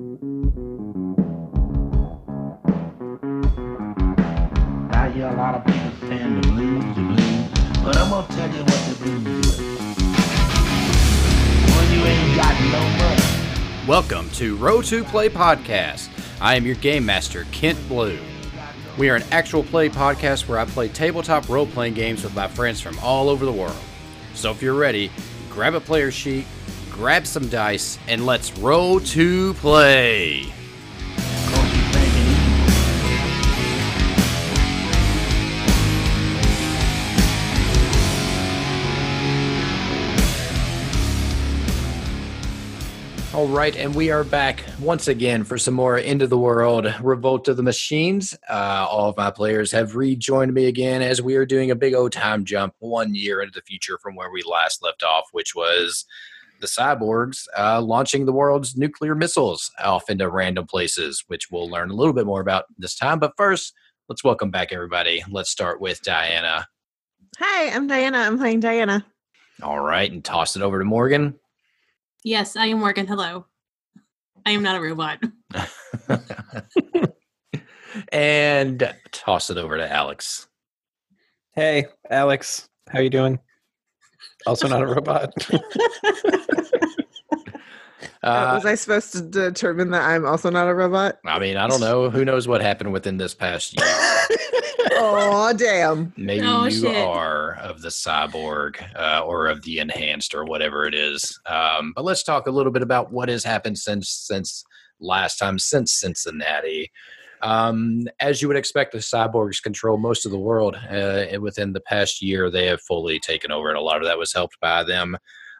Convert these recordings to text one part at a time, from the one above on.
I hear a lot of people saying the blues, the blues, but I'm gonna tell you what the blues. When you ain't got no money. Welcome to Roll 2 Play Podcast. I am your game master, Kent Blue. We are an actual play podcast where I play tabletop role playing games with my friends from all over the world. So if you're ready, grab a player sheet, grab some dice, and let's roll to play. All right, and we are back once again for some more Into the World Revolt of the Machines. Uh, all of my players have rejoined me again as we are doing a big old time jump one year into the future from where we last left off, which was the cyborgs uh, launching the world's nuclear missiles off into random places, which we'll learn a little bit more about this time. But first, let's welcome back everybody. Let's start with Diana. Hi, I'm Diana. I'm playing Diana. All right, and toss it over to Morgan. Yes, I am Morgan. Hello. I am not a robot. and toss it over to Alex. Hey, Alex, how you doing? Also not a robot. Uh, was I supposed to determine that I'm also not a robot? I mean, I don't know. Who knows what happened within this past year? oh, damn. Maybe Oh, you shit. are of the cyborg uh, or of the enhanced or whatever it is. Um, but let's talk a little bit about what has happened since since last time, since Cincinnati. Um, as you would expect, the cyborgs control most of the world. Uh, within the past year, they have fully taken over, and a lot of that was helped by them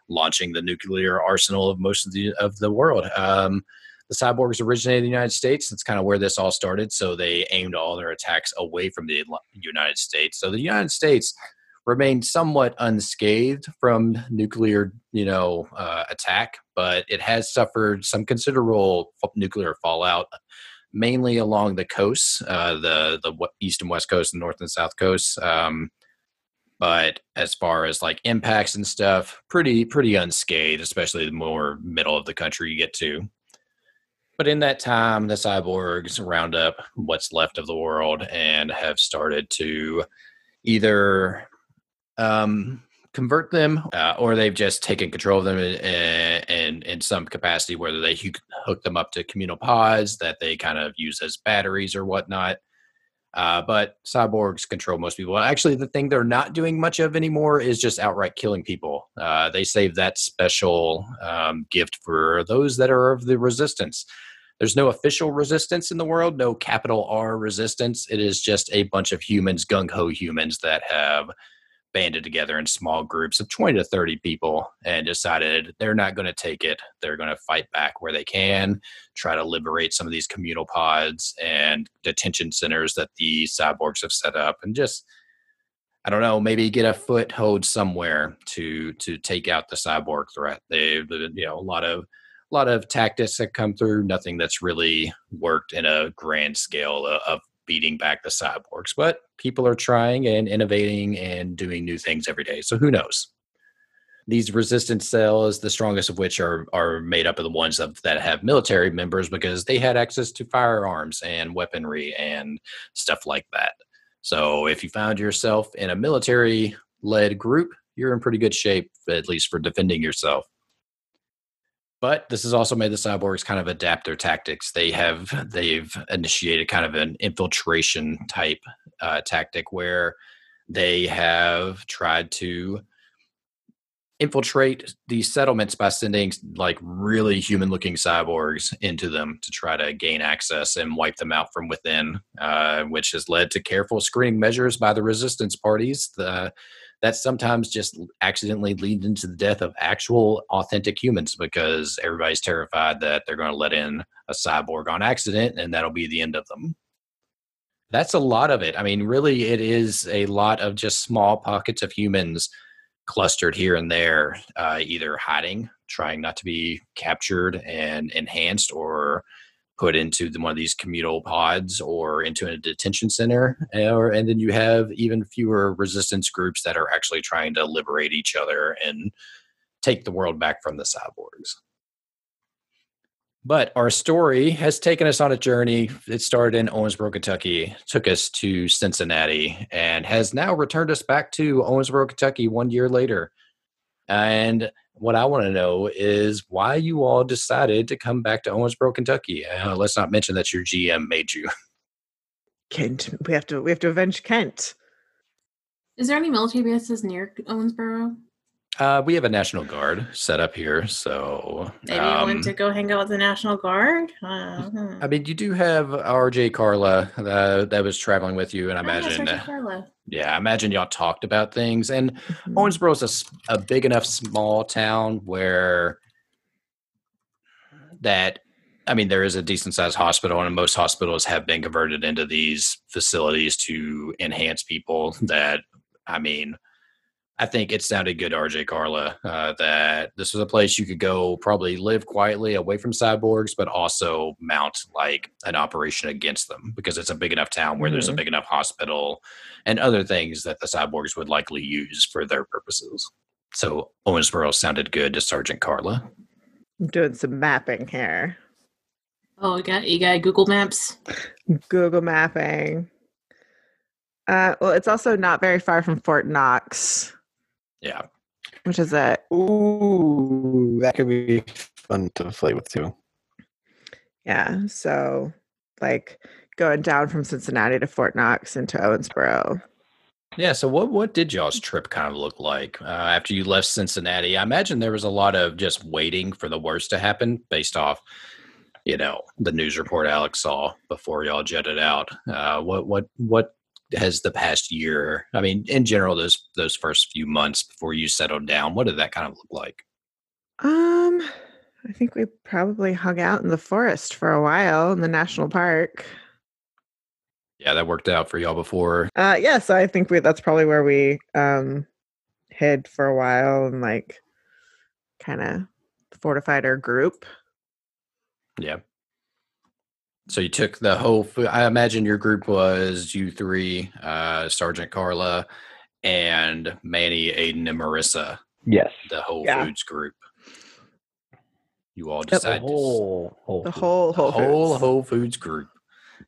launching the nuclear arsenal of most of the of the world. Um, the cyborgs originated in the United States. That's kind of where this all started. So they aimed all their attacks away from the United States. So the United States remained somewhat unscathed from nuclear, you know, uh, attack, but it has suffered some considerable nuclear fallout, mainly along the coasts, uh, the the east and west coast, and north and south coasts. Um, but as far as like impacts and stuff, pretty pretty unscathed, especially the more middle of the country you get to. But in that time, the cyborgs round up what's left of the world and have started to either um, convert them uh, or they've just taken control of them in, in, in some capacity, whether they hook- them up to communal pods that they kind of use as batteries or whatnot. Uh, but cyborgs control most people. Actually, the thing they're not doing much of anymore is just outright killing people. Uh, they save that special um, gift for those that are of the resistance. There's no official resistance in the world, no capital R resistance. It is just a bunch of humans, gung ho humans, that have banded together in small groups of 20 to 30 people and decided they're not going to take it. They're going to fight back where they can, try to liberate some of these communal pods and detention centers that the cyborgs have set up, and just I don't know, maybe get a foothold somewhere to to take out the cyborg threat. They've you know, a lot of a lot of tactics that come through, nothing that's really worked in a grand scale of, of beating back the cyborgs. But people are trying and innovating and doing new things every day. So who knows? These resistance cells, the strongest of which are are made up of the ones that have military members because they had access to firearms and weaponry and stuff like that. So if you found yourself in a military led group, you're in pretty good shape, at least for defending yourself. But this has also made the cyborgs kind of adapt their tactics. They have they've initiated kind of an infiltration type uh, tactic where they have tried to infiltrate these settlements by sending like really human looking cyborgs into them to try to gain access and wipe them out from within uh, which has led to careful screening measures by the resistance parties the, that sometimes just accidentally lead into the death of actual authentic humans because everybody's terrified that they're going to let in a cyborg on accident and that'll be the end of them. That's a lot of it. I mean really it is a lot of just small pockets of humans clustered here and there, uh, either hiding, trying not to be captured and enhanced, or put into the, one of these communal pods or into a detention center. Or, and then you have even fewer resistance groups that are actually trying to liberate each other and take the world back from the cyborgs. But our story has taken us on a journey. It started in Owensboro, Kentucky, took us to Cincinnati, and has now returned us back to Owensboro, Kentucky one year later. And what I want to know is why you all decided to come back to Owensboro, Kentucky. Uh, let's not mention that your GM made you. Kent. We have to we have to avenge Kent. Is there any military bases near Owensboro? Uh, we have a National Guard set up here, so Maybe you um, want to go hang out with the National Guard? Uh, hmm. I mean, you do have RJ Carla uh, that was traveling with you, and I yes, imagine, Carlo. yeah, I imagine y'all talked about things. And Mhm. Owensboro is a, a big enough small town where that, I mean, there is a decent sized hospital, and most hospitals have been converted into these facilities to enhance people. That, I mean, I think it sounded good, RJ Carla, uh, that this was a place you could go probably live quietly away from cyborgs, but also mount like an operation against them because it's a big enough town where there's a Mhm. big enough hospital and other things that the cyborgs would likely use for their purposes. So Owensboro sounded good to Sergeant Carla. I'm doing some mapping here. Oh, you got you got Google Maps. Google mapping. Uh, well, it's also not very far from Fort Knox, Yeah. which is it. Ooh, that could be fun to play with too. Yeah. So, like going down from Cincinnati to Fort Knox into Owensboro. Yeah. So what what did y'all's trip kind of look like uh, after you left Cincinnati? I imagine there was a lot of just waiting for the worst to happen based off, you know, the news report Alex saw before y'all jetted out. Uh, what what what has the past year? I mean, in general, those those first few months before you settled down, what did that kind of look like? Um, I think we probably hung out in the forest for a while in the national park. Yeah, that worked out for y'all before. Uh, yeah, so I think we that's probably where we um hid for a while and like kind of fortified our group. Yeah. So you took the whole. fo- I imagine your group was you three, uh, Sergeant Carla, and Manny, Aiden, and Marissa. Yes. The Whole Yeah. Foods group. You all Yep. The decided to whole, whole, The food. whole the whole whole Foods. Whole Foods group.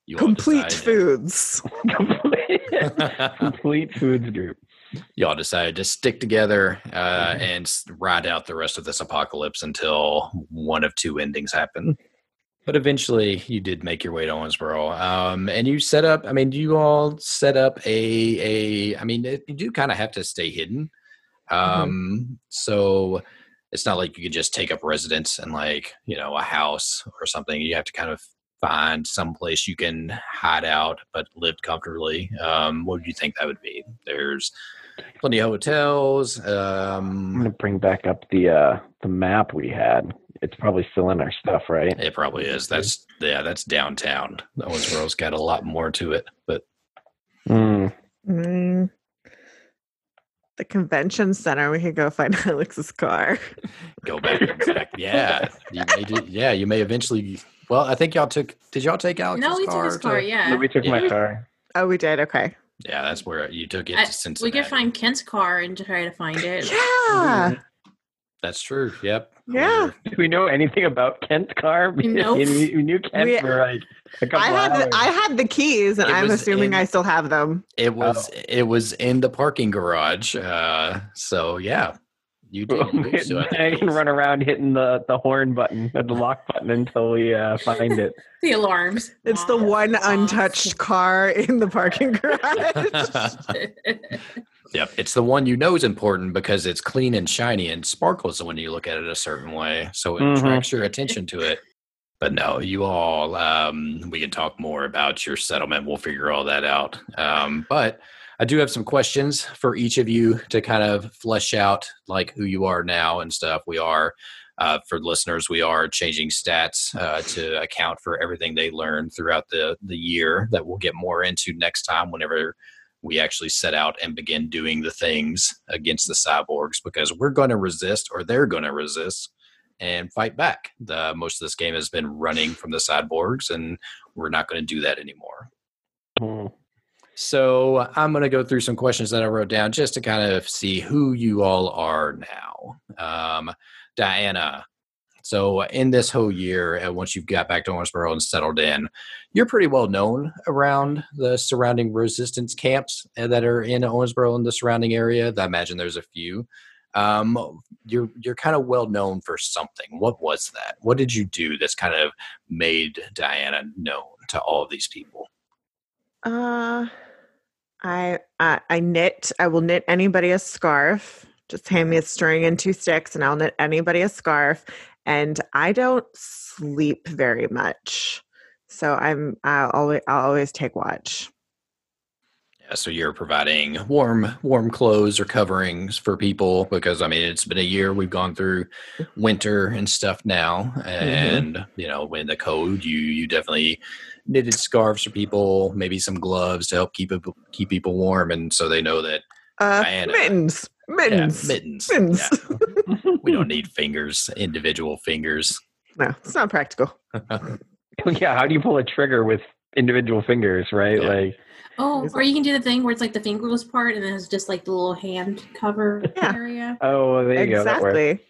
You complete foods. complete, complete foods group. Y'all decided to stick together uh, Mm-hmm. and ride out the rest of this apocalypse until one of two endings happen. But eventually, you did make your way to Owensboro, um, and you set up. I mean, you all set up a a. I mean, it, you do kind of have to stay hidden, um, so it's not like you could just take up residence in like you know a house or something. You have to kind of find some place you can hide out but live comfortably. Um, what do you think that would be? There's plenty of hotels. I'm Um, gonna bring back up the uh the map we had. It's probably still in our stuff, right? it probably is. That's yeah, that's downtown. Owensboro's got a lot more to it, but Mm, Mm. The convention center. We could go find Alex's car. go back. exactly. Yeah, you may do, yeah, you may eventually. Well, I think y'all took. Did y'all take Alex's no, we took his car. to- Yeah, so we took my car. Oh, we did. Okay. Yeah, that's where you took it I- to Cincinnati. we could find Kent's car and try to find it. Yeah. That's true. Yep. Yeah. Do we know anything about Kent's car? Nope. we, we knew Kent We- for like a couple I had hours. the, I had the keys, and It I'm assuming in- I still have them. It was it was in the parking garage. Uh, so yeah, you do. you do still have the I can run around hitting the, the horn button or the lock button until we uh, find it. The alarms. It's the one untouched car in the parking garage. Yep, it's the one you know is important because it's clean and shiny and sparkles when you look at it a certain way, so it Mhm. attracts your attention to it. But no, you all, um, we can talk more about your settlement. We'll figure all that out. Um, but I do have some questions for each of you to kind of flesh out like who you are now and stuff. We are. Uh, for listeners, we are changing stats uh, to account for everything they learned throughout the the year. That we'll get more into next time whenever we actually set out and begin doing the things against the cyborgs because we're going to resist or they're going to resist and fight back. The most of this game has been running from the cyborgs and we're not going to do that anymore. Hmm. So I'm going to go through some questions that I wrote down just to kind of see who you all are now. Um, Diana, So in this whole year, uh, once you've got back to Owensboro and settled in, you're pretty well known around the surrounding resistance camps uh, that are in Owensboro and the surrounding area. I imagine there's a few. Um, you're you're kind of well known for something. What was that? What did you do that's kind of made Diana known to all of these people? Uh, I, I I knit. I will knit anybody a scarf. Just hand me a string and two sticks, and I'll knit anybody a scarf. And I don't sleep very much, so I'm I'll always I'll always take watch. Yeah, so you're providing warm warm clothes or coverings for people because I mean it's been a year we've gone through winter and stuff now mm-hmm. and you know when the cold you you definitely knitted scarves for people maybe some gloves to help keep it, keep people warm and so they know that Uh, Diana. mittens, yeah, mittens, mittens mittens. yeah, we don't need fingers individual fingers no, it's not practical. yeah, how do you pull a trigger with individual fingers, right? Yeah. Like, Oh, or you can do the thing where it's like the fingerless part and then it's just like the little hand cover Yeah. area. oh, there you go. Exactly.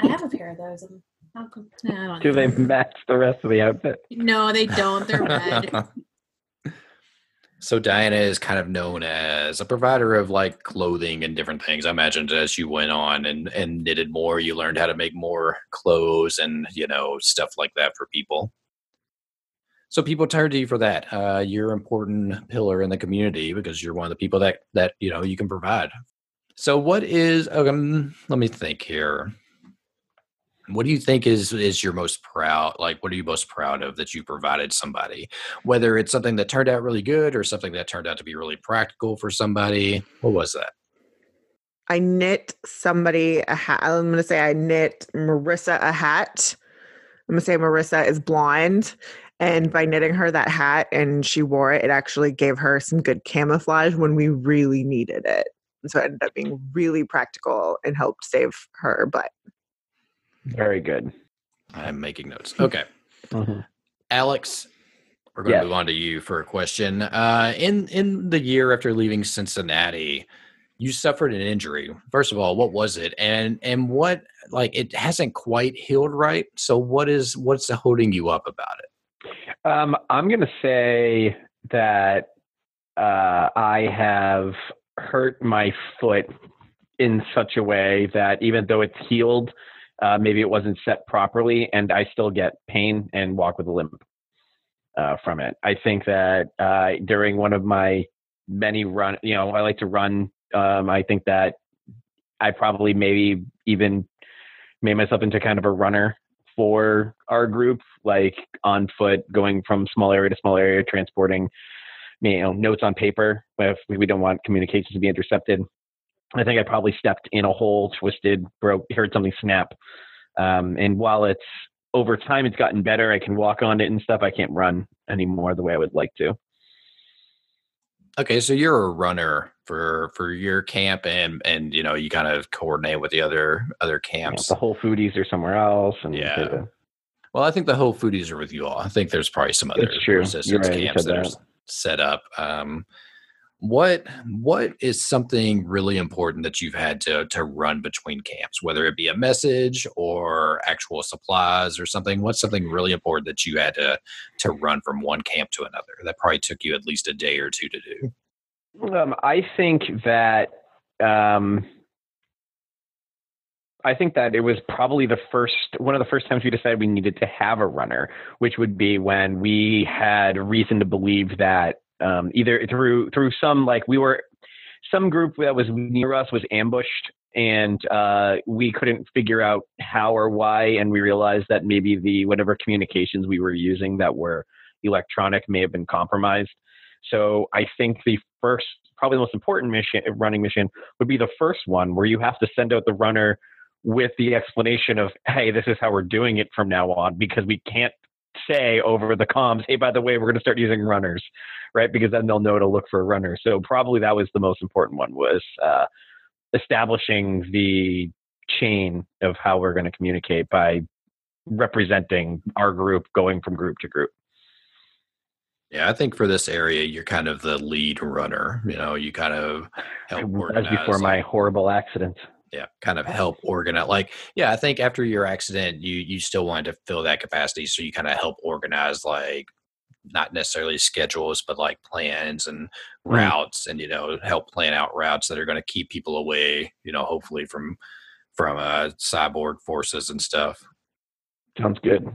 I have a pair of those. And how? Nah, don't Do know. they match the rest of the outfit? No, they don't. They're red. So Diana is kind of known as a provider of like clothing and different things. I imagine as you went on and, and knitted more, you learned how to make more clothes and you know stuff like that for people. So people turn to you for that. Uh, you're an important pillar in the community because you're one of the people that that you know you can provide. So what is um? Let me think here. What do you think is is your most proud? Like, what are you most proud of that you provided somebody? whether it's something that turned out really good or something that turned out to be really practical for somebody. What was that? I knit somebody a hat. I'm going to say I knit Marissa a hat. I'm going to say Marissa is blind. And by knitting her that hat and she wore it, it actually gave her some good camouflage when we really needed it. So it ended up being really practical and helped save her butt. Very good. I'm making notes. Okay. Mhm. Alex, we're going to move on to you for a question. Uh, in in the year after leaving Cincinnati, you suffered an injury. First of all, what was it, and and what like it hasn't quite healed right. So what is what's holding you up about it? Um, I'm going to say that uh, I have hurt my foot in such a way that even though it's healed, uh, maybe it wasn't set properly, and I still get pain and walk with a limp uh, from it. I think that uh, during one of my many run, you know, I like to run. Um, I think that I probably maybe even made myself into kind of a runner for our group, like on foot, going from small area to small area, transporting, you know, notes on paper if we don't want communications to be intercepted. I think I probably stepped in a hole, twisted, broke, heard something snap. Um, and while it's over time, it's gotten better. I can walk on it and stuff. I can't run anymore the way I would like to. Okay, so you're a runner for for your camp, and and you know you kind of coordinate with the other other camps. the Whole Foodies or somewhere else. And Yeah. Well, I think the Whole Foodies are with you all. I think there's probably some other resistance right, camps said that are set up. Um, what what is something really important that you've had to to run between camps, whether it be a message or actual supplies or something? What's something really important that you had to to run from one camp to another that probably took you at least a day or two to do? Um, I think that um, I think that it was probably the first one of the first times we decided we needed to have a runner, which would be when we had reason to believe that um, either through through some like we were some group that was near us was ambushed and uh, we couldn't figure out how or why and we realized that maybe the whatever communications we were using that were electronic may have been compromised. So I think the first, probably the most important mission, running mission, would be the first one where you have to send out the runner with the explanation of, hey, this is how we're doing it from now on, because we can't say over the comms, hey, by the way, we're going to start using runners, right? Because then they'll know to look for a runner. So probably that was the most important one was uh, establishing the chain of how we're going to communicate by representing our group going from group to group. Yeah, I think for this area, you're kind of the lead runner. You know, you kind of help That was before my horrible accident. Yeah kind of help organize like yeah i think after your accident you you still wanted to fill that capacity so you kind of help organize like not necessarily schedules but like plans and Mm. routes and you know help plan out routes that are going to keep people away you know hopefully from from uh cyborg forces and stuff Sounds good.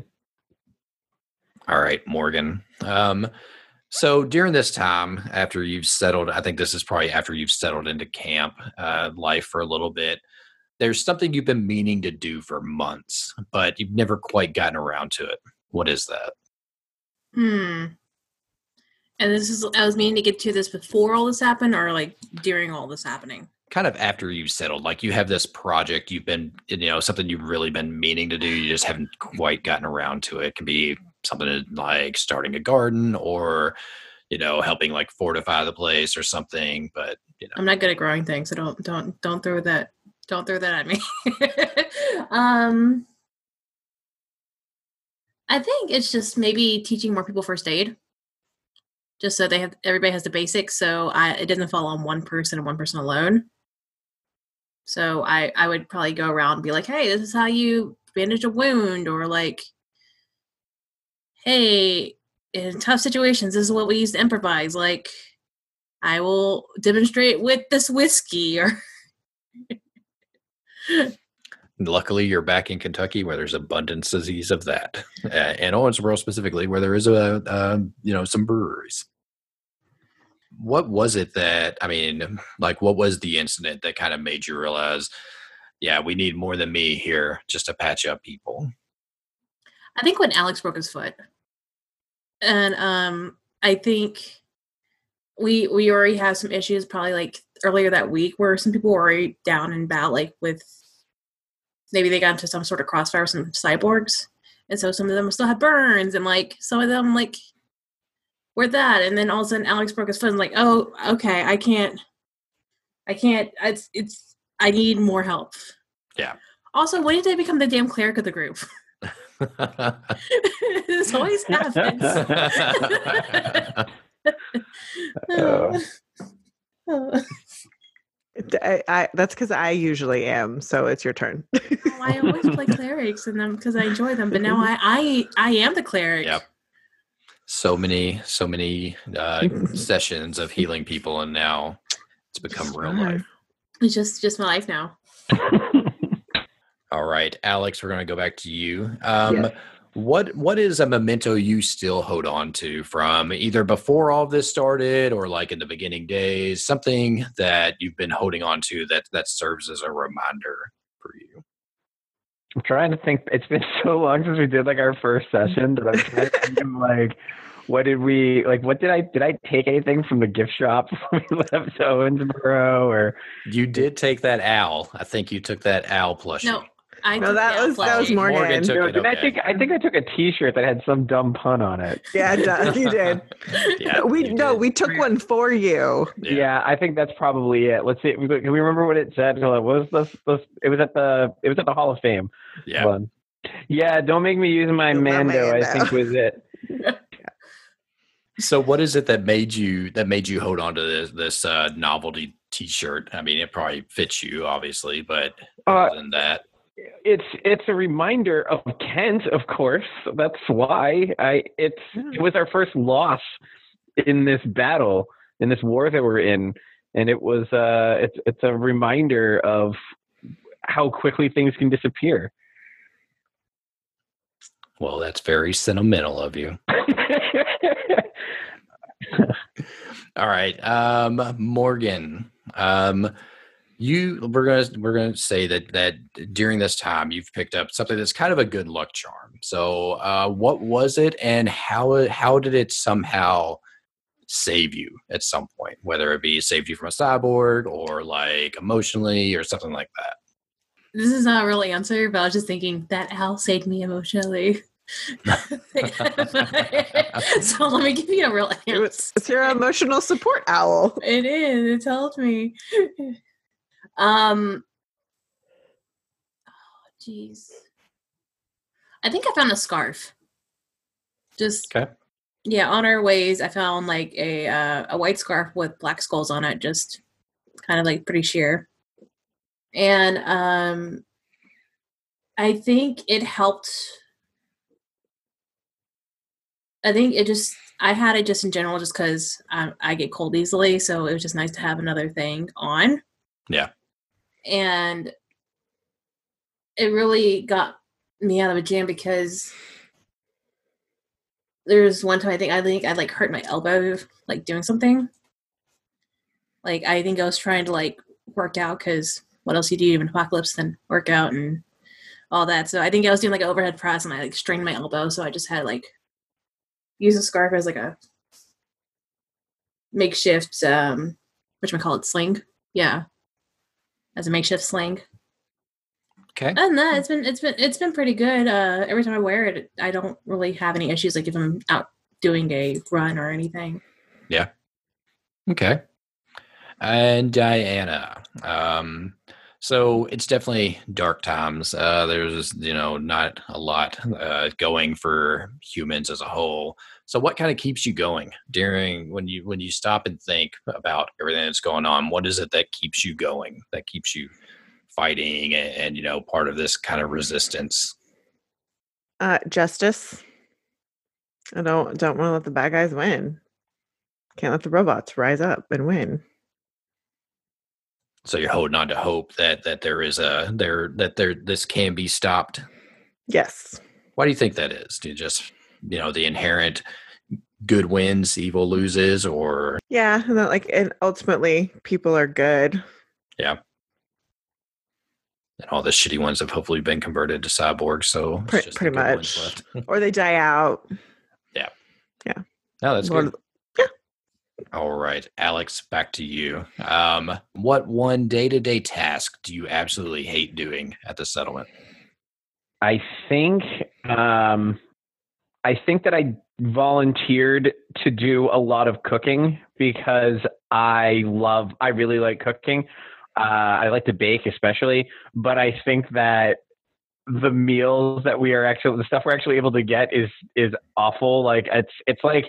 all right morgan um so during this time after you've settled i think this is probably after you've settled into camp uh, life for a little bit there's something you've been meaning to do for months but you've never quite gotten around to it what is that Hmm. And this is I was meaning to get to this before all this happened or like during all this happening. kind of after you've settled like you have this project you've been you know something you've really been meaning to do you just haven't quite gotten around to it, it can be something like starting a garden or you know helping like fortify the place or something but you know I'm not good at growing things, so don't don't don't throw that don't throw that at me. um I think it's just maybe teaching more people first aid. Just so they have everybody has the basics so I it doesn't fall on one person and one person alone. So I I would probably go around and be like, "Hey, this is how you bandage a wound," or like, "Hey, in tough situations, this is what we use to improvise." Like, I will demonstrate with this whiskey, or luckily you're back in kentucky where there's abundances of that uh, and owensboro specifically where there is a uh, you know some breweries. What was it that i mean like what was the incident that kind of made you realize yeah we need more than me here just to patch up people? I think when Alex broke his foot, and um, I think we we already have some issues probably like earlier that week where some people were already down and about like with maybe they got into some sort of crossfire with some cyborgs, and so some of them still had burns and like some of them like were that, and then all of a sudden Alex broke his foot and like oh okay I can't I can't it's it's I need more help. Yeah. Also, when did I become the damn cleric of the group? this always happens. Oh. Oh, I, I, that's because I usually am. So it's your turn. I always play clerics and them because I enjoy them, but now I I, I am the cleric. Yep. so many so many uh, sessions of healing people and now it's become real life It's just just my life now. All right, Alex, we're going to go back to you. Um, Yes. What what is a memento you still hold on to from either before all this started or like in the beginning days? Something that you've been holding on to that that serves as a reminder for you. I'm trying to think. It's been so long since we did like our first session that I'm trying to think of like, what did we like? What did I did I take anything from the gift shop when we left Owensboro or? You did take that owl. I think you took that owl plushie. No, I No, that the was- that was. Morgan. Morgan took No, it. did I think I think I took a T-shirt that had some dumb pun on it. yeah, it does. You did. yeah, we you no, did. we took one for you. Yeah. I think that's probably it. Let's see. Can we remember what it said? What was this, this? It was at the it was at the Hall of Fame. yeah. Hold on. Yeah. Don't make me use my My Mando. I think was it. So, what is it that made you that made you hold on to this this uh, novelty T-shirt? I mean, it probably fits you, obviously, but Uh, other than that, it's it's a reminder of Kent, of course. That's why I it's it was our first loss in this battle in this war that we're in, and it was uh it's it's a reminder of how quickly things can disappear. well, that's very sentimental of you. All right, um, Morgan. Um, you we're gonna we're gonna say that that during this time you've picked up something that's kind of a good luck charm. So, uh, what was it, and how how did it somehow save you at some point? Whether it be saved you from a cyborg or like emotionally or something like that. This is not a real answer, but I was just thinking that owl saved me emotionally. so let me give you a real answer. was, it's your emotional support owl. It is. It helped me. Um. Oh, jeez. I think I found a scarf. Just Okay. yeah, on our ways, I found like a uh, a white scarf with black skulls on it, just kind of like pretty sheer. and um, I think it helped. I think it just I had it just in general, just because I, I get cold easily, so it was just nice to have another thing on. Yeah. And it really got me out of a jam because there's one time I think I think I like hurt my elbow like doing something. Like I think I was trying to like work out because what else you do in apocalypse than work out and all that. So I think I was doing like an overhead press and I like strained my elbow, so I just had like use a scarf as like a makeshift um what call it sling. Yeah. As a makeshift sling. Okay. Other than that, it's been it's been it's been pretty good. Uh, every time I wear it, I don't really have any issues. Like if I'm out doing a run or anything. Yeah. Okay. And Diana. Um, so it's definitely dark times. Uh, there's, you know, not a lot uh, going for humans as a whole. So what kind of keeps you going during when you when you stop and think about everything that's going on? What is it that keeps you going? That keeps you fighting and, and you know part of this kind of resistance? Uh, justice. I don't don't want to let the bad guys win. Can't let the robots rise up and win. So you're holding on to hope that that there is a there that there this can be stopped. Yes. Why do you think that is? Do you just you know the inherent good wins, evil loses, or Yeah, and that like and ultimately people are good. Yeah. And all the shitty ones have hopefully been converted to cyborgs? So it's Pre- just pretty much. Or they die out. Yeah, yeah. No, that's Lord good. All right, Alex, back to you. Um, what one day to day task do you absolutely hate doing at the settlement? I think um, I think that I volunteered to do a lot of cooking because I love I really like cooking. Uh, I like to bake especially, but I think that the meals that we are actually the stuff we're actually able to get is is awful. Like it's it's like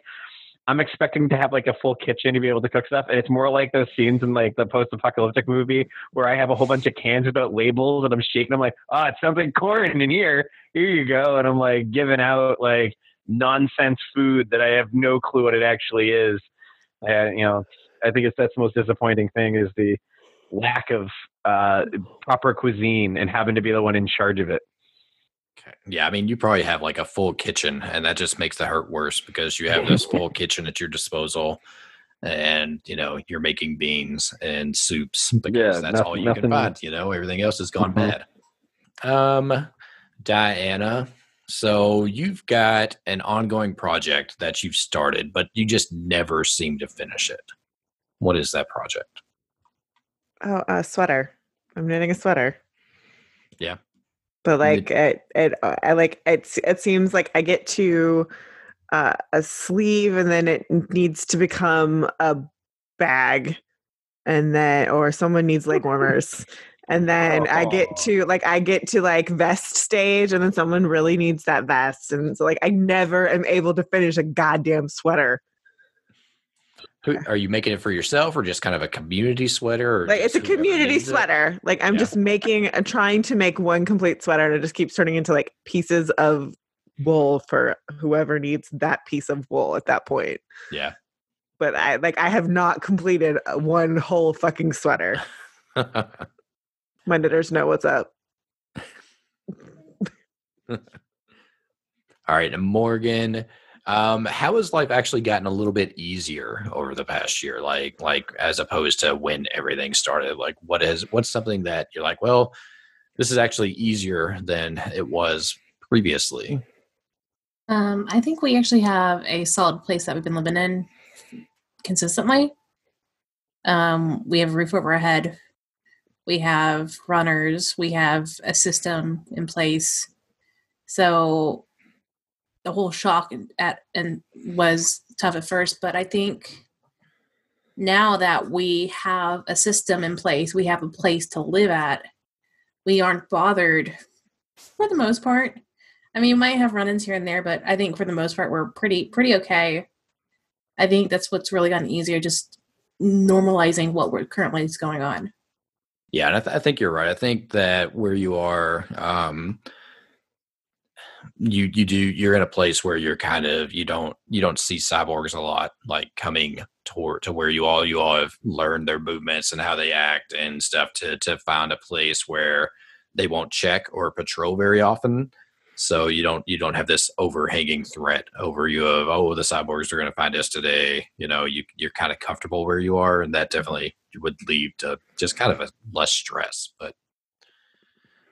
I'm expecting to have like a full kitchen to be able to cook stuff, and it's more like those scenes in like the post-apocalyptic movie where I have a whole bunch of cans without labels, and I'm shaking. I'm like, oh, it sounds like corn in here. Here you go, and I'm like giving out like nonsense food that I have no clue what it actually is. You know, I think it's that's the most disappointing thing is the lack of uh, proper cuisine and having to be the one in charge of it. Okay. Yeah, I mean, you probably have like a full kitchen, and that just makes the hurt worse because you have this full kitchen at your disposal, and you know you're making beans and soups because Yeah, that's all you can nothing- find. You know, everything else has gone Mhm. bad. Um, Diana, so you've got an ongoing project that you've started, but you just never seem to finish it. What is that project? Oh, a sweater. I'm knitting a sweater. Yeah. But like it, it, uh, I like it. It seems like I get to uh, a sleeve, and then it needs to become a bag, and then or someone needs leg warmers, and then I get to like I get to like vest stage, and then someone really needs that vest, and so like I never am able to finish a goddamn sweater. Who, are you making it for yourself, or just kind of a community sweater? Like it's a community needs it? sweater like i'm Yeah. just making i'm trying to make one complete sweater and it just keeps turning into like pieces of wool for whoever needs that piece of wool at that point Yeah. but i like i have not completed uh, one whole fucking sweater my knitters know what's up All right, Morgan, um, how has life actually gotten a little bit easier over the past year? Like, like as opposed to when everything started. Like, what is what's something that you're like, well, this is actually easier than it was previously. Um, I think we actually have a solid place that we've been living in consistently. Um, we have a roof over our head. We have runners. We have a system in place. So the whole shock at and was tough at first, but I think now that we have a system in place, we have a place to live at. We aren't bothered for the most part. I mean, we might have run-ins here and there, but I think for the most part, we're pretty pretty okay. I think that's what's really gotten easier, just normalizing what we're currently is going on. Yeah, and I, th- I think you're right. I think that where you are, um, you you do you're in a place where you're kind of you don't you don't see cyborgs a lot like coming toward to where you all you all have learned their movements and how they act and stuff to to find a place where they won't check or patrol very often. So you don't you don't have this overhanging threat over you of oh the cyborgs are going to find us today. You know you you're kind of comfortable where you are and that definitely would lead to just kind of a less stress but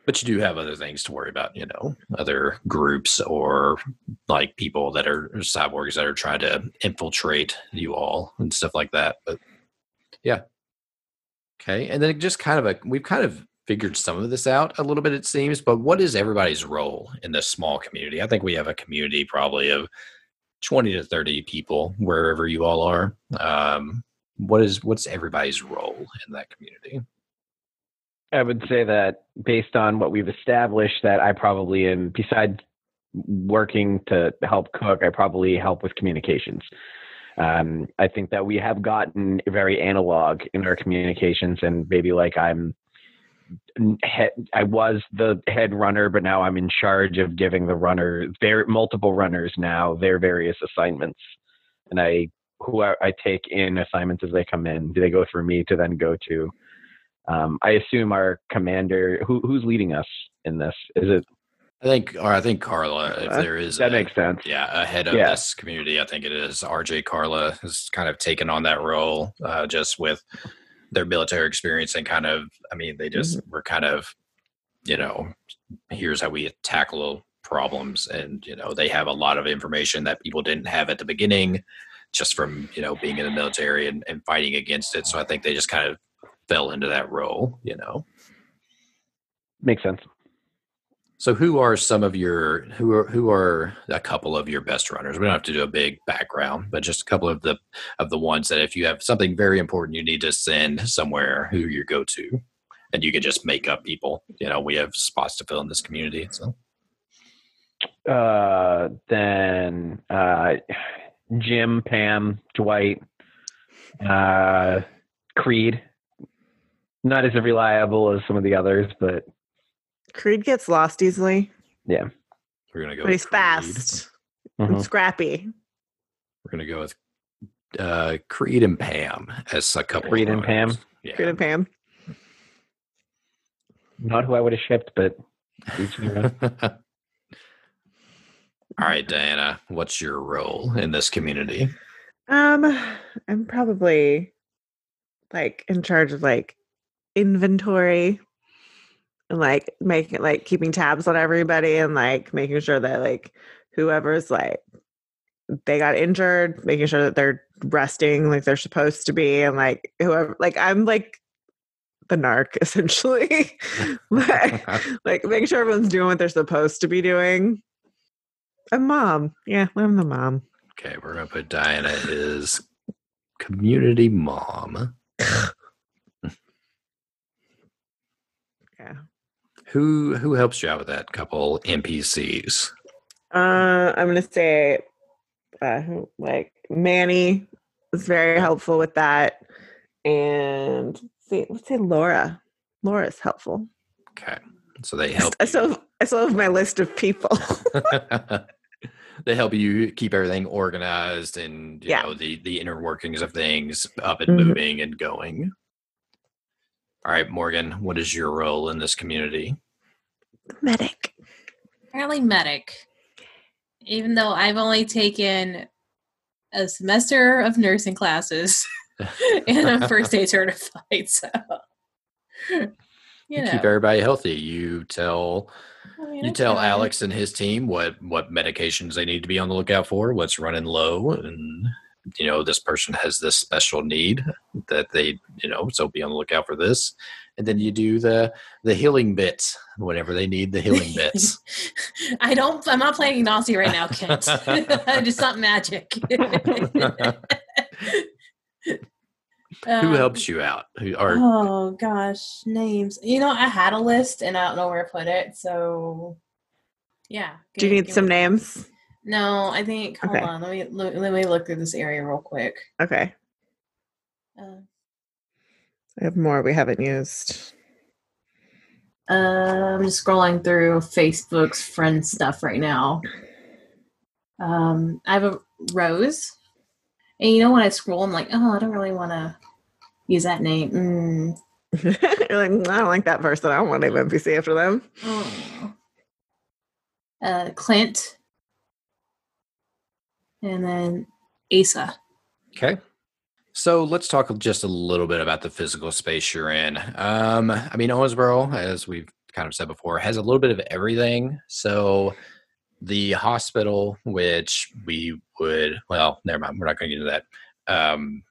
but you do have other things to worry about you know other groups or like people that are cyborgs that are trying to infiltrate you all and stuff like that but yeah. Okay and then just kind of a we've kind of figured some of this out a little bit it seems but what is everybody's role in this small community? I think we have a community probably of 20 to 30 people wherever you all are. Um, what is what's everybody's role in that community I would say that based on what we've established, that I probably am, besides working to help cook, I probably help with communications. Um, I think that we have gotten very analog in our communications, and maybe like I'm, I was the head runner, but now I'm in charge of giving the runner, their multiple runners now their various assignments, and I who I, I take in assignments as they come in. Do they go through me to then go to? Um, I assume our commander, who, who's leading us in this, is it? I think, or I think Carla, if Uh, there is That a- makes sense. yeah, ahead of Yeah. this community, I think it is RJ Carla has kind of taken on that role, uh, just with their military experience and kind of, I mean, they just Mm-hmm. were kind of, you know, here's how we tackle problems, and you know, they have a lot of information that people didn't have at the beginning, just from you know being in the military and, and fighting against it. So I think they just kind of fell into that role, you know. Makes sense. So who are some of your who are who are a couple of your best runners? We don't have to do a big background, but just a couple of the of the ones that if you have something very important you need to send somewhere, who you go to, and you can just make up people. You know, we have spots to fill in this community. So Uh, then uh, Jim, Pam, Dwight, uh, Creed. Not as reliable as some of the others, but Creed gets lost easily, yeah, we're gonna go. but he's Creed. fast and mhm. scrappy. We're gonna go with uh, Creed and Pam as a couple. of Creed and Pam? runners. Creed and Pam. not who I would have shipped, but each their own. All right, Diana, what's your role in this community? Um, I'm probably like in charge of like inventory and like making like keeping tabs on everybody and like making sure that like whoever's like they got injured, making sure that they're resting like they're supposed to be, and like whoever like I'm like the narc essentially, like, like making sure everyone's doing what they're supposed to be doing. I'm mom, yeah, I'm the mom. Okay, we're gonna put Diana as community mom. Yeah. Who who helps you out with that couple NPCs? Uh, I'm gonna say, uh, like Manny is very helpful with that, and let's see, let's say Laura. Laura's helpful. Okay, so they help. I you- still, have, I still have my list of people. they help you keep everything organized and you Yeah. know the the inner workings of things up and Mhm. moving and going. All right, Morgan, what is your role in this community? Medic. apparently medic even though i've only taken a semester of nursing classes and i'm first aid certified so you You know keep everybody healthy. You tell I mean, you I tell try. Alex and his team what what medications they need to be on the lookout for, what's running low, and you know this person has this special need that they you know so be on the lookout for this, and then you do the the healing bits whenever they need the healing bits. I don't. I'm not playing Nazi right now, Kent. It's not magic. Who um, helps you out? Who or Oh gosh, names. You know, I had a list and I don't know where to put it. So, yeah. Do you need some me- names? No, I think. Hold Okay. on. Let me let, let me look through this area real quick. Okay, Uh, I have more we haven't used. Uh, I'm just scrolling through Facebook's friend stuff right now. Um, I have a Rose, and you know when I scroll, I'm like, oh, I don't really want to use that name. Mm. Like, "Mm, I don't like that person. I don't want to name NPC after them. Oh. Uh, Clint, and then Asa. Okay. So let's talk just a little bit about the physical space you're in. Um, I mean, Owensboro, as we've kind of said before, has a little bit of everything. So the hospital, which we would, well, never mind, we're not going to get into that. Um,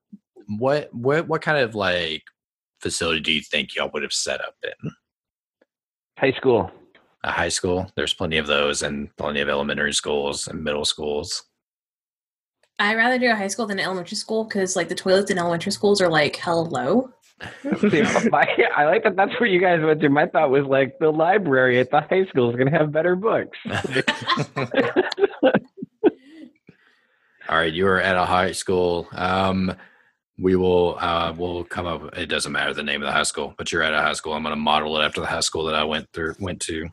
what what what kind of like facility do you think y'all would have set up in? High school. A high school. There's plenty of those, and plenty of elementary schools and middle schools. I'd rather do a high school than an elementary school because like the toilets in elementary schools are like hella low. See, my, I like that. That's where you guys went to. My thought was like the library at the high school is going to have better books. All right, you are at a high school. Um, we will uh, we'll come up. It doesn't matter the name of the high school, but you're at a high school. I'm going to model it after the high school that I went through went to.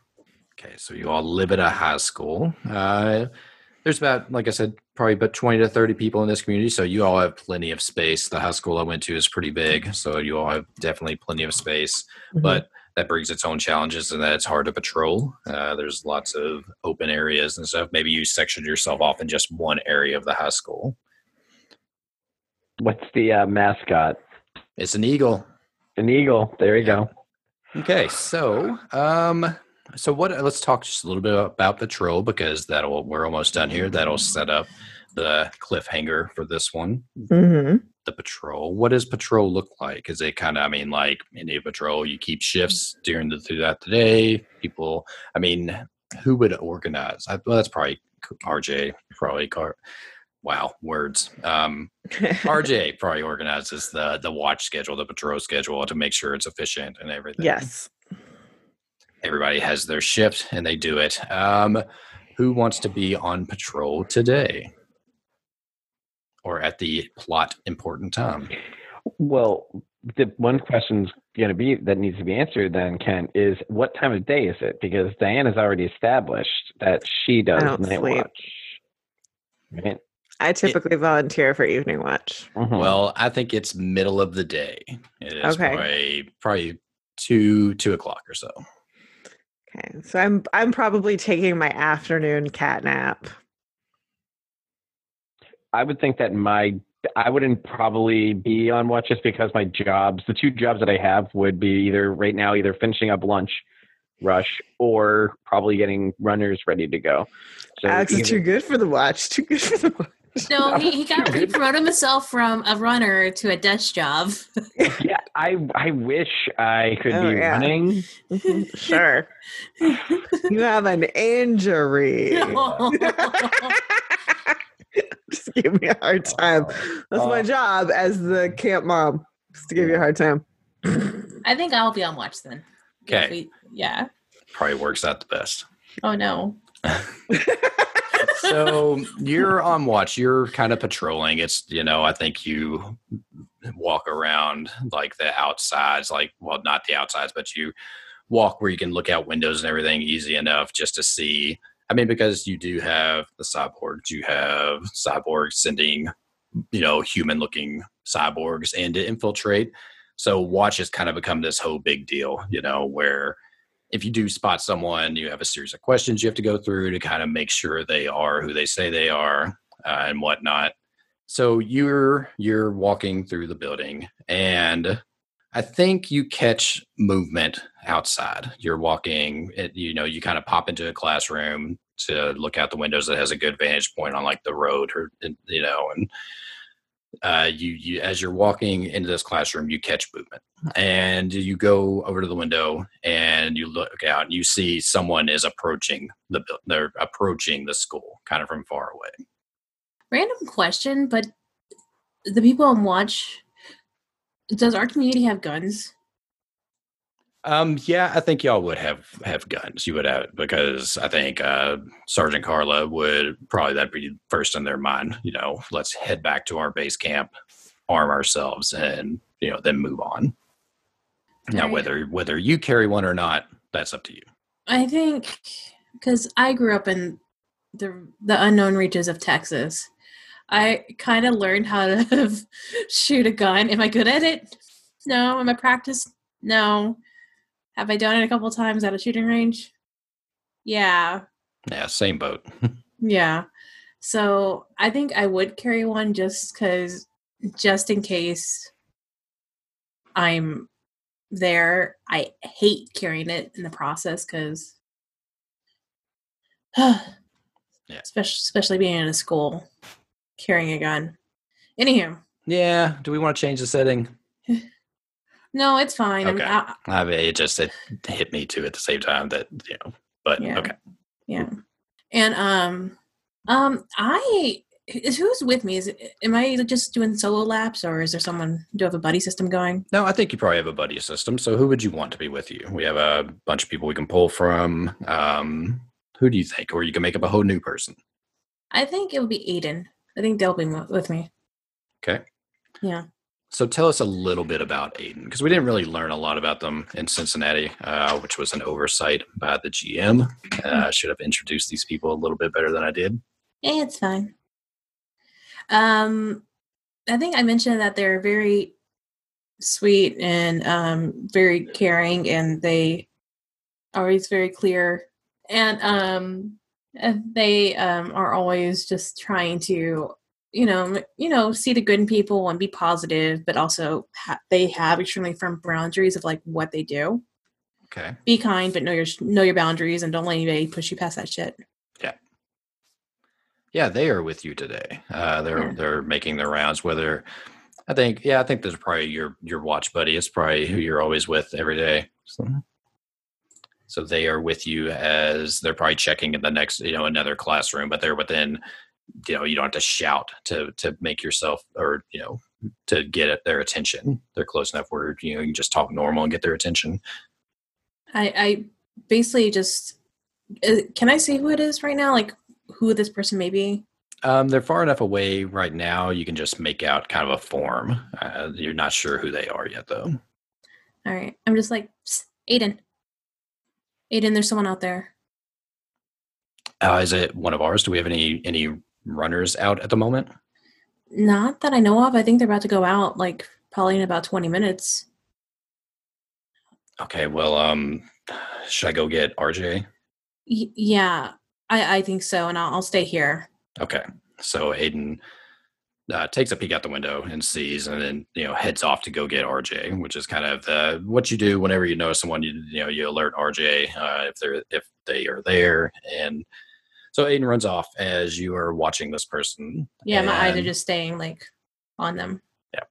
Okay, so you all live at a high school. Uh, there's about, like I said, probably about 20 to 30 people in this community. So you all have plenty of space. The high school I went to is pretty big, so you all have definitely plenty of space. But that brings its own challenges, and that it's hard to patrol. Uh, there's lots of open areas and stuff. Maybe you sectioned yourself off in just one area of the high school. What's the uh, mascot? It's an eagle. An eagle. There you go. Okay, so um, so what? Let's talk just a little bit about patrol because that'll we're almost done here. That'll set up the cliffhanger for this one. hmm The patrol. What does patrol look like? Is it kind of? I mean, like Indian patrol, you keep shifts during the throughout the day. People. I mean, who would organize? I, well, that's probably RJ. Probably car. Wow, words. Um, RJ probably organizes the the watch schedule, the patrol schedule to make sure it's efficient and everything. yes. Everybody has their shift and they do it. Um, who wants to be on patrol today? Or at the plot important time? Well, the one question's going to be that needs to be answered then, Ken, is what time of day is it? Because Diane has already established that she does don't night sleep. watch. Right? I typically volunteer for evening watch. Mhm. Well, I think it's middle of the day. It is Okay. probably probably two two o'clock or so. Okay, so I'm I'm probably taking my afternoon cat nap. I would think that my I wouldn't probably be on watch just because my jobs, the two jobs that I have, would be either right now either finishing up lunch rush or probably getting runners ready to go. So Alex is too good for the watch. Too good for the watch. No, he, he got he promoted himself from a runner to a desk job. yeah, I I wish I could Oh, be yeah. running. Sure. You have an injury. Just give me a hard time. That's my Uh, job as the camp mom. Just to give you a hard time. I think I'll be on watch then. Okay. we- yeah. Probably works out the best. Oh no. So you're on watch. You're kind of patrolling. It's you know i think you walk around like the outsides like well not the outsides but you walk where you can look out windows and everything easy enough just to see. I mean because you do have the cyborgs you have cyborgs sending you know human looking cyborgs in to infiltrate. So watch has kind of become this whole big deal you know where if you do spot someone, you have a series of questions you have to go through to kind of make sure they are who they say they are uh, and whatnot. So you're you're walking through the building, and I think you catch movement outside. You're walking, it, you know, you kind of pop into a classroom to look out the windows that has a good vantage point on like the road, or you know, and uh, you you as you're walking into this classroom, you catch movement. And you go over to the window and you look out and you see someone is approaching the they're approaching the school kind of from far away. Random question, but the people on watch does our community have guns? Um yeah i think y'all would have have guns you would have because i think uh sergeant carla would probably that'd be first in their mind you know let's head back to our base camp arm ourselves and you know then move on now Right. whether whether you carry one or not that's up to you. I think because I grew up in the the unknown reaches of Texas, I kind of learned how to shoot a gun. Am I good at it? No. Am I practiced? No. Have I done it a couple times at a shooting range? Yeah. Yeah, same boat. Yeah. So I think I would carry one just because, just in case I'm there. I hate carrying it in the process because, Yeah. especially especially being in a school, carrying a gun. Anywho, yeah. Do we want to change the setting? no, it's fine. I'm- Okay. I, I mean, it just it hit me too at the same time that you know. But Yeah. okay. yeah, and um, um, I is who's with me? Is it, am I just doing solo laps, or is there someone? Do I have a buddy system going? No, I think you probably have a buddy system. So who would you want to be with you? We have a bunch of people we can pull from. Um, who do you think? Or you can make up a whole new person. I think it would be Aiden. I think they'll be with me. Okay. Yeah. So tell us a little bit about Aiden, because we didn't really learn a lot about them in Cincinnati, uh, which was an oversight by the GM. Uh, I should have introduced these people a little bit better than I did. Yeah, it's fine. Um, I think I mentioned that they're very sweet and um, very caring, and they are always very clear, and um, they um, are always just trying to, you know, you know, see the good in people and be positive, but also ha- they have extremely firm boundaries of like what they do. Okay. Be kind, but know your know your boundaries, and don't let anybody push you past that shit. Yeah. Yeah, they are with you today. Uh, they're Yeah. they're making their rounds. Whether I think, yeah, I think there's probably your your watch buddy. It's probably who you're always with every day. So, so they are with you as they're probably checking in the next, you know, another classroom, but they're within. You know, you don't have to shout to to make yourself or you know to get at their attention. They're close enough where you know you can just talk normal and get their attention. I, I basically just uh, can I see who it is right now? Like who this person may be? Um, they're far enough away right now. You can just make out kind of a form. Uh, you're not sure who they are yet, though. All right, I'm just like Aiden. Aiden, there's someone out there. Uh, is it one of ours? Do we have any any runners out at the moment? Not that I know of. I think they're about to go out. Like probably in about 20 minutes. Okay, well, um, should I go get RJ? Y- yeah, I I think so, and I'll, I'll stay here. Okay, so Aiden uh, takes a peek out the window and sees, and then you know heads off to go get RJ, which is kind of the what you do whenever you notice someone. You you know you alert RJ uh, if they're if they are there, and so Aiden runs off as you are watching this person. Yeah, my eyes are just staying like on them. Yeah.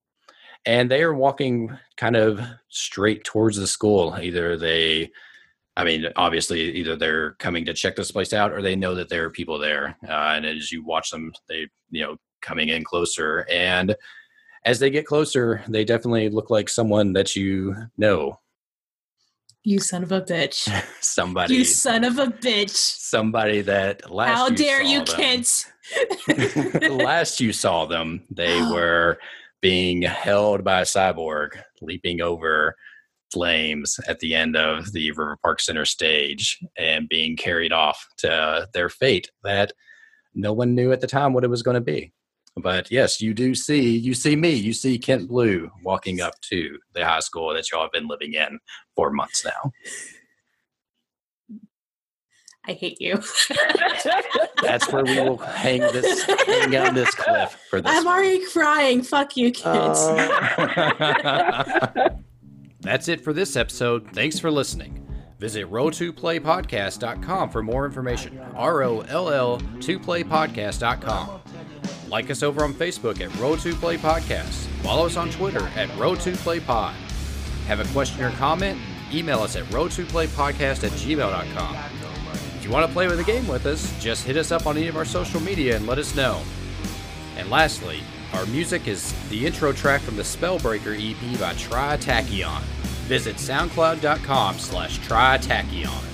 And they are walking kind of straight towards the school. Either they, I mean, obviously, either they're coming to check this place out, or they know that there are people there. Uh, and as you watch them, they, you know, coming in closer, and as they get closer, they definitely look like someone that you know. You son of a bitch. Somebody, You son of a bitch. somebody that last. How you dare saw you, them- kids? last you saw them, they were being held by a cyborg, leaping over flames at the end of the River Park Center stage and being carried off to their fate that no one knew at the time what it was going to be. But yes, you do see, you see me, you see Kent Blue walking up to the high school that y'all have been living in for months now. I hate you. That's where we will hang this, hang on this cliff for this. I'm already crying. Fuck you, kids. Oh. That's it for this episode. Thanks for listening. Visit roll2playpodcast.com for more information. R O L L 2playpodcast.com. Like us over on Facebook at Roll2Play Podcast. Follow us on Twitter at Roll2PlayPod. Have a question or comment? Email us at roll2playpodcast at gmail.com. If you want to play with a game with us, just hit us up on any of our social media and let us know. And lastly, our music is the intro track from the Spellbreaker EP by Tritachyon. Visit soundcloud.com slash Tritachyon.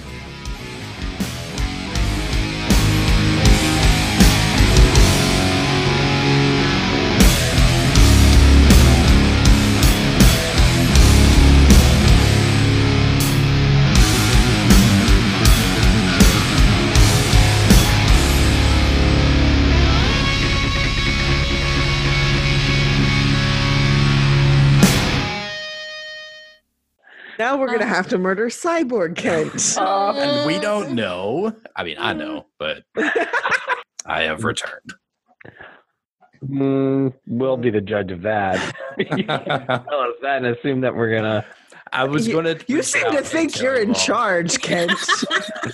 Now we're gonna Um, have to murder Cyborg Kent. Uh, and we don't know. I mean, I know, but I have returned. Mm, we'll be the judge of that. tell us that and assume that we're gonna. I was You- going to. You seem to think you're in charge, Kent.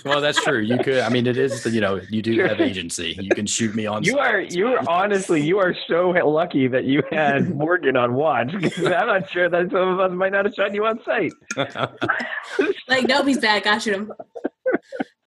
Well, that's true. You could. I mean, it is. You know, you do have agency. You can shoot me on. You are you are honestly you are so lucky that you had Morgan on watch. I'm not sure that some of us might not have shot you on sight. Like, nope, he's bad. Got shoot him.